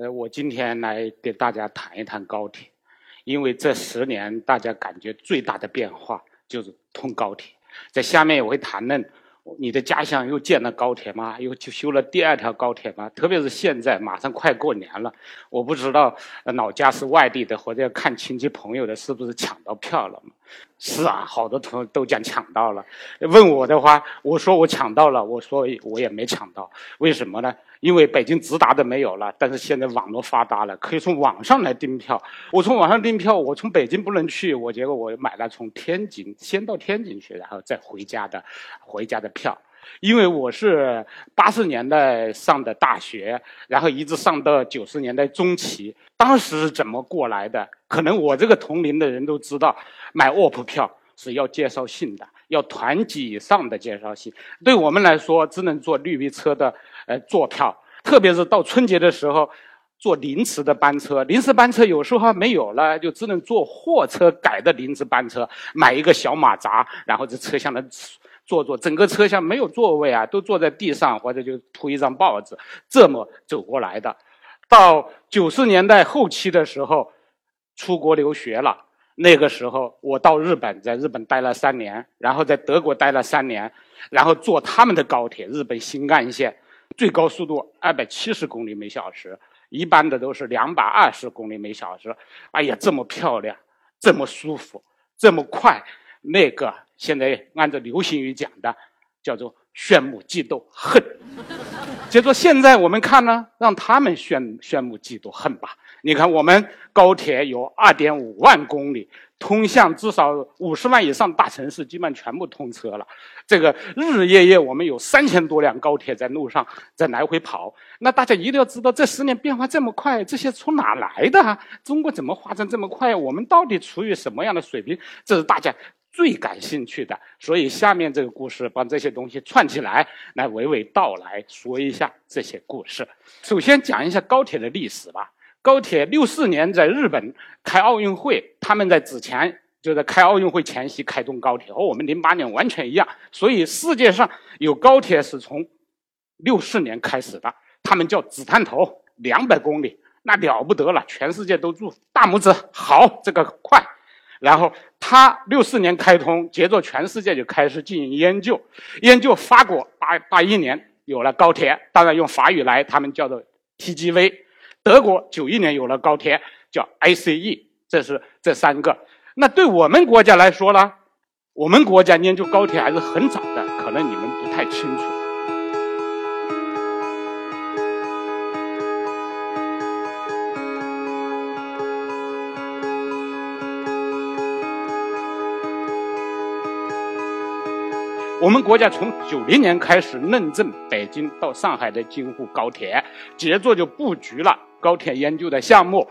呃，我今天来给大家谈一谈高铁，因为这十年大家感觉最大的变化就是通高铁。在下面我会谈论你的家乡又建了高铁吗？又就修了第二条高铁吗？特别是现在马上快过年了，我不知道老家是外地的或者要看亲戚朋友的，是不是抢到票了？是啊，好多同都讲抢到了。问我的话，我说我抢到了，我说我也没抢到，为什么呢？因为北京直达的没有了，但是现在网络发达了，可以从网上来订票。我从网上订票，我从北京不能去，我结果我买了从天津先到天津去，然后再回家的，回家的票。因为我是八十年代上的大学，然后一直上到九十年代中期，当时是怎么过来的？可能我这个同龄的人都知道，买卧铺票是要介绍信的，要团级以上的介绍信。对我们来说，只能坐绿皮车的呃坐票，特别是到春节的时候，坐临时的班车。临时班车有时候还没有了，就只能坐货车改的临时班车，买一个小马扎，然后在车厢的。坐坐，整个车厢没有座位啊，都坐在地上或者就铺一张报纸，这么走过来的。到九十年代后期的时候，出国留学了。那个时候我到日本，在日本待了三年，然后在德国待了三年，然后坐他们的高铁，日本新干线，最高速度二百七十公里每小时，一般的都是两百二十公里每小时。哎呀，这么漂亮，这么舒服，这么快，那个。现在按照流行语讲的，叫做炫目嫉妒恨。结果现在我们看呢，让他们炫炫目嫉妒恨吧。你看，我们高铁有二点五万公里，通向至少五十万以上大城市，基本全部通车了。这个日日夜夜，我们有三千多辆高铁在路上在来回跑。那大家一定要知道，这十年变化这么快，这些从哪来的？中国怎么发展这么快？我们到底处于什么样的水平？这是大家。最感兴趣的，所以下面这个故事把这些东西串起来，来娓娓道来说一下这些故事。首先讲一下高铁的历史吧。高铁六四年在日本开奥运会，他们在之前就在开奥运会前夕开通高铁，和我们零八年完全一样。所以世界上有高铁是从六四年开始的，他们叫子弹头，两百公里，那了不得了，全世界都住大拇指，好，这个快。然后他六四年开通，接着全世界就开始进行研究。研究法国八八一年有了高铁，当然用法语来，他们叫做 TGV。德国九一年有了高铁，叫 ICE。这是这三个。那对我们国家来说呢？我们国家研究高铁还是很早的，可能你们不太清楚。我们国家从九零年开始认证北京到上海的京沪高铁，接着就布局了高铁研究的项目，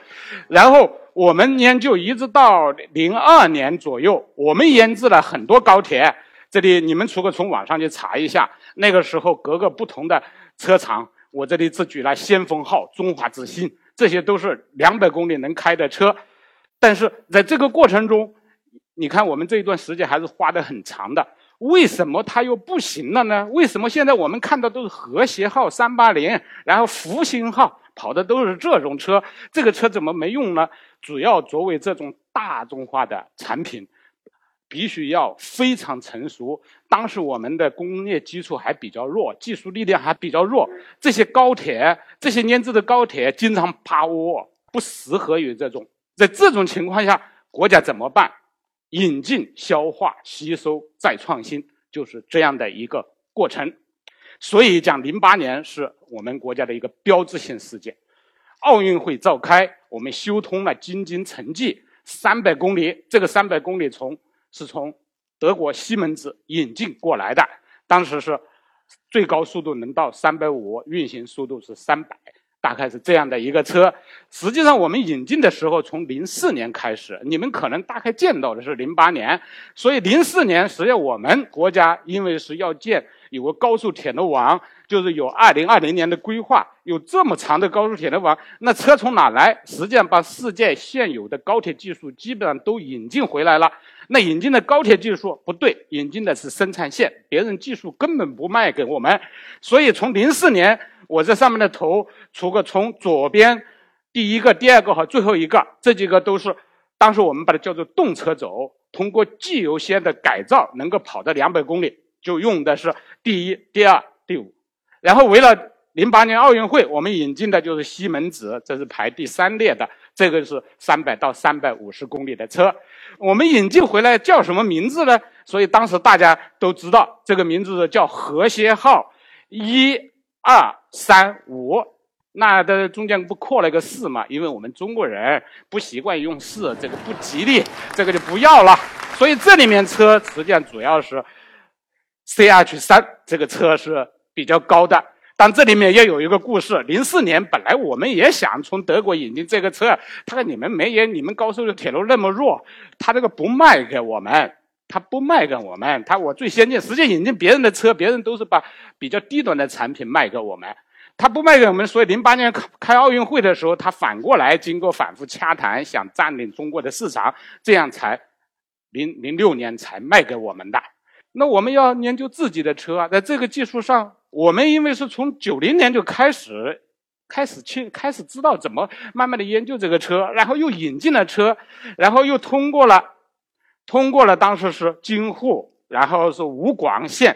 然后我们研究一直到零二年左右，我们研制了很多高铁。这里你们如果从网上去查一下，那个时候各个不同的车厂，我这里只举了先锋号、中华之星，这些都是两百公里能开的车。但是在这个过程中，你看我们这一段时间还是花的很长的。为什么它又不行了呢？为什么现在我们看到都是和谐号、三八零，然后复兴号跑的都是这种车？这个车怎么没用呢？主要作为这种大众化的产品，必须要非常成熟。当时我们的工业基础还比较弱，技术力量还比较弱。这些高铁，这些研制的高铁经常趴窝，不适合于这种。在这种情况下，国家怎么办？引进、消化、吸收、再创新，就是这样的一个过程。所以讲，零八年是我们国家的一个标志性事件。奥运会召开，我们修通了京津城际三百公里。这个三百公里从是从德国西门子引进过来的，当时是最高速度能到三百五，运行速度是三百。大概是这样的一个车。实际上，我们引进的时候从零四年开始，你们可能大概见到的是零八年。所以零四年，实际上我们国家因为是要建有个高速铁路网，就是有二零二零年的规划，有这么长的高速铁路网，那车从哪来？实际上把世界现有的高铁技术基本上都引进回来了。那引进的高铁技术不对，引进的是生产线，别人技术根本不卖给我们。所以从零四年。我这上面的头，除个从左边第一个、第二个和最后一个，这几个都是当时我们把它叫做动车轴，通过机油线的改造能够跑到两百公里，就用的是第一、第二、第五。然后为了零八年奥运会，我们引进的就是西门子，这是排第三列的，这个是三百到三百五十公里的车。我们引进回来叫什么名字呢？所以当时大家都知道这个名字叫和谐号一。二三五，那的中间不扩了一个四嘛？因为我们中国人不习惯用四，这个不吉利，这个就不要了。所以这里面车实际上主要是 CH 三这个车是比较高的。但这里面也有一个故事：零四年本来我们也想从德国引进这个车，他说你们没人你们高速的铁路那么弱，他这个不卖给我们。他不卖给我们，他我最先进，实际引进别人的车，别人都是把比较低端的产品卖给我们，他不卖给我们，所以零八年开奥运会的时候，他反过来经过反复洽谈，想占领中国的市场，这样才零零六年才卖给我们的。那我们要研究自己的车啊，在这个技术上，我们因为是从九零年就开始开始去开始知道怎么慢慢的研究这个车，然后又引进了车，然后又通过了。通过了，当时是京沪，然后是武广线，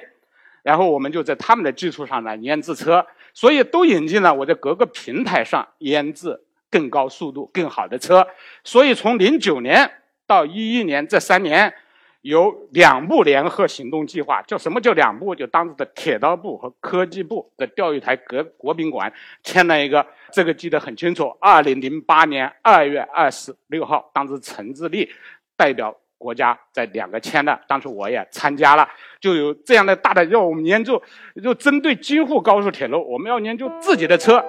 然后我们就在他们的基础上来研制车，所以都引进了我在各个平台上研制更高速度、更好的车。所以从零九年到一一年这三年，有两部联合行动计划，叫什么叫两部？就当时的铁道部和科技部的钓鱼台国国宾馆签了一个，这个记得很清楚。二零零八年二月二十六号，当时陈志立代表。国家在两个签的，当时我也参加了，就有这样的大的，要我们研究，就针对京沪高速铁路，我们要研究自己的车。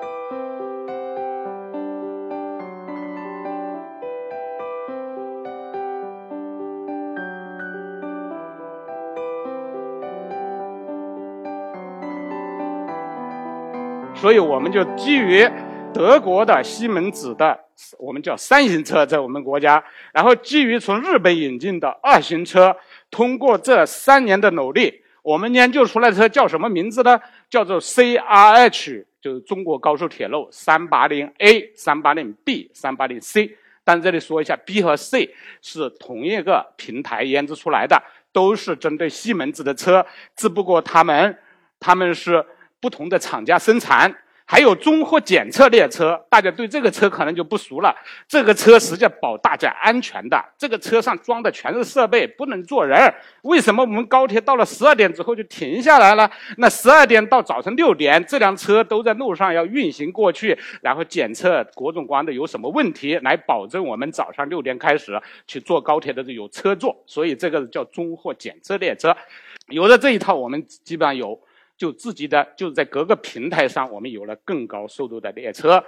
所以我们就基于德国的西门子的。我们叫三型车，在我们国家，然后基于从日本引进的二型车，通过这三年的努力，我们研究出来的车叫什么名字呢？叫做 CRH，就是中国高速铁路三八零 A、三八零 B、三八零 C。但这里说一下，B 和 C 是同一个平台研制出来的，都是针对西门子的车，只不过他们他们是不同的厂家生产。还有综合检测列车，大家对这个车可能就不熟了。这个车实际上保大家安全的，这个车上装的全是设备，不能坐人。为什么我们高铁到了十二点之后就停下来了？那十二点到早晨六点，这辆车都在路上要运行过去，然后检测各种各样的有什么问题，来保证我们早上六点开始去坐高铁的有车坐。所以这个叫综合检测列车。有了这一套，我们基本上有。就自己的就是在各个平台上，我们有了更高速度的列车。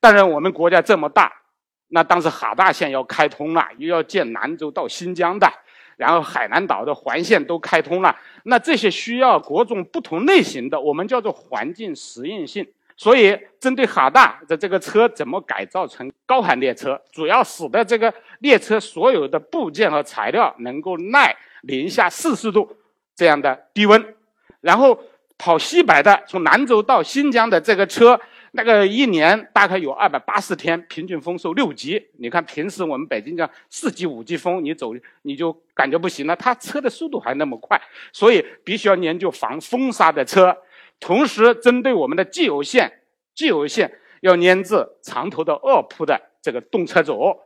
当然，我们国家这么大，那当时哈大线要开通了，又要建兰州到新疆的，然后海南岛的环线都开通了。那这些需要各种不同类型的，我们叫做环境适应性。所以，针对哈大的这个车怎么改造成高寒列车，主要使得这个列车所有的部件和材料能够耐零下四十度这样的低温，然后。跑西北的，从兰州到新疆的这个车，那个一年大概有二百八十天，平均风速六级。你看平时我们北京讲四级、五级风，你走你就感觉不行了。它车的速度还那么快，所以必须要研究防风沙的车。同时，针对我们的既有线，既有线要研制长头的二铺的这个动车轴，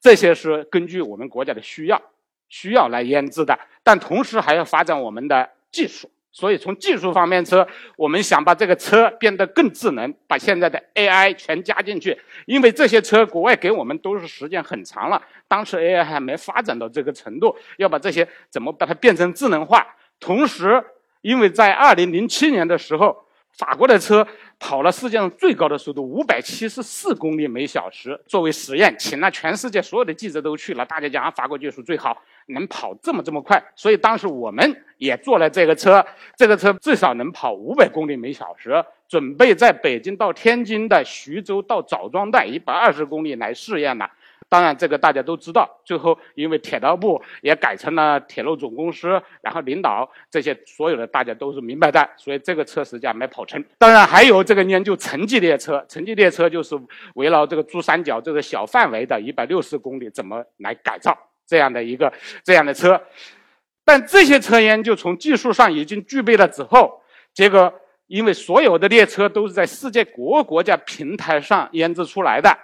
这些是根据我们国家的需要需要来研制的。但同时还要发展我们的技术。所以从技术方面，车我们想把这个车变得更智能，把现在的 AI 全加进去。因为这些车国外给我们都是时间很长了，当时 AI 还没发展到这个程度，要把这些怎么把它变成智能化？同时，因为在二零零七年的时候法国的车跑了世界上最高的速度五百七十四公里每小时，作为实验，请了全世界所有的记者都去了，大家讲，法国技术最好，能跑这么这么快，所以当时我们也做了这个车，这个车至少能跑五百公里每小时，准备在北京到天津的徐州到枣庄段一百二十公里来试验了。当然，这个大家都知道。最后，因为铁道部也改成了铁路总公司，然后领导这些所有的大家都是明白的，所以这个车实际上没跑成。当然，还有这个研究城际列车，城际列车就是围绕这个珠三角这个小范围的一百六十公里怎么来改造这样的一个这样的车。但这些车研究从技术上已经具备了之后，结果因为所有的列车都是在世界各个国家平台上研制出来的，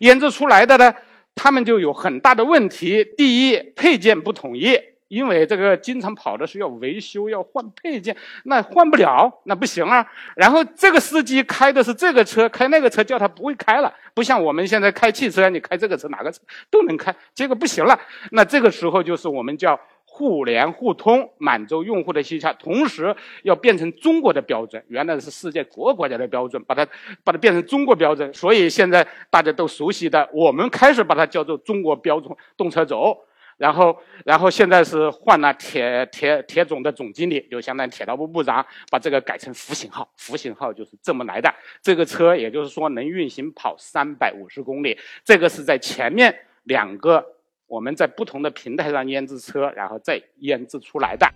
研制出来的呢。他们就有很大的问题。第一，配件不统一，因为这个经常跑的是要维修，要换配件，那换不了，那不行啊。然后这个司机开的是这个车，开那个车叫他不会开了，不像我们现在开汽车，你开这个车哪个车都能开，结果不行了。那这个时候就是我们叫。互联互通，满足用户的需求，同时要变成中国的标准。原来是世界各个国家的标准，把它把它变成中国标准。所以现在大家都熟悉的，我们开始把它叫做中国标准动车组。然后，然后现在是换了铁铁铁总的总经理，就相当于铁道部部长，把这个改成福型号。福型号就是这么来的。这个车也就是说能运行跑三百五十公里。这个是在前面两个。我们在不同的平台上研制车，然后再研制出来的。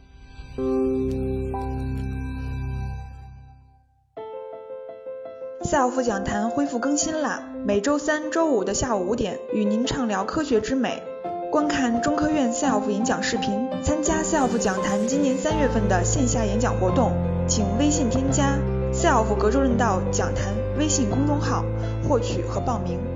赛奥夫讲坛恢复更新啦！每周三、周五的下午五点，与您畅聊科学之美。观看中科院 SELF 演讲视频，参加 SELF 讲坛今年三月份的线下演讲活动，请微信添加“ “SELF 格州刃道讲坛”微信公众号，获取和报名。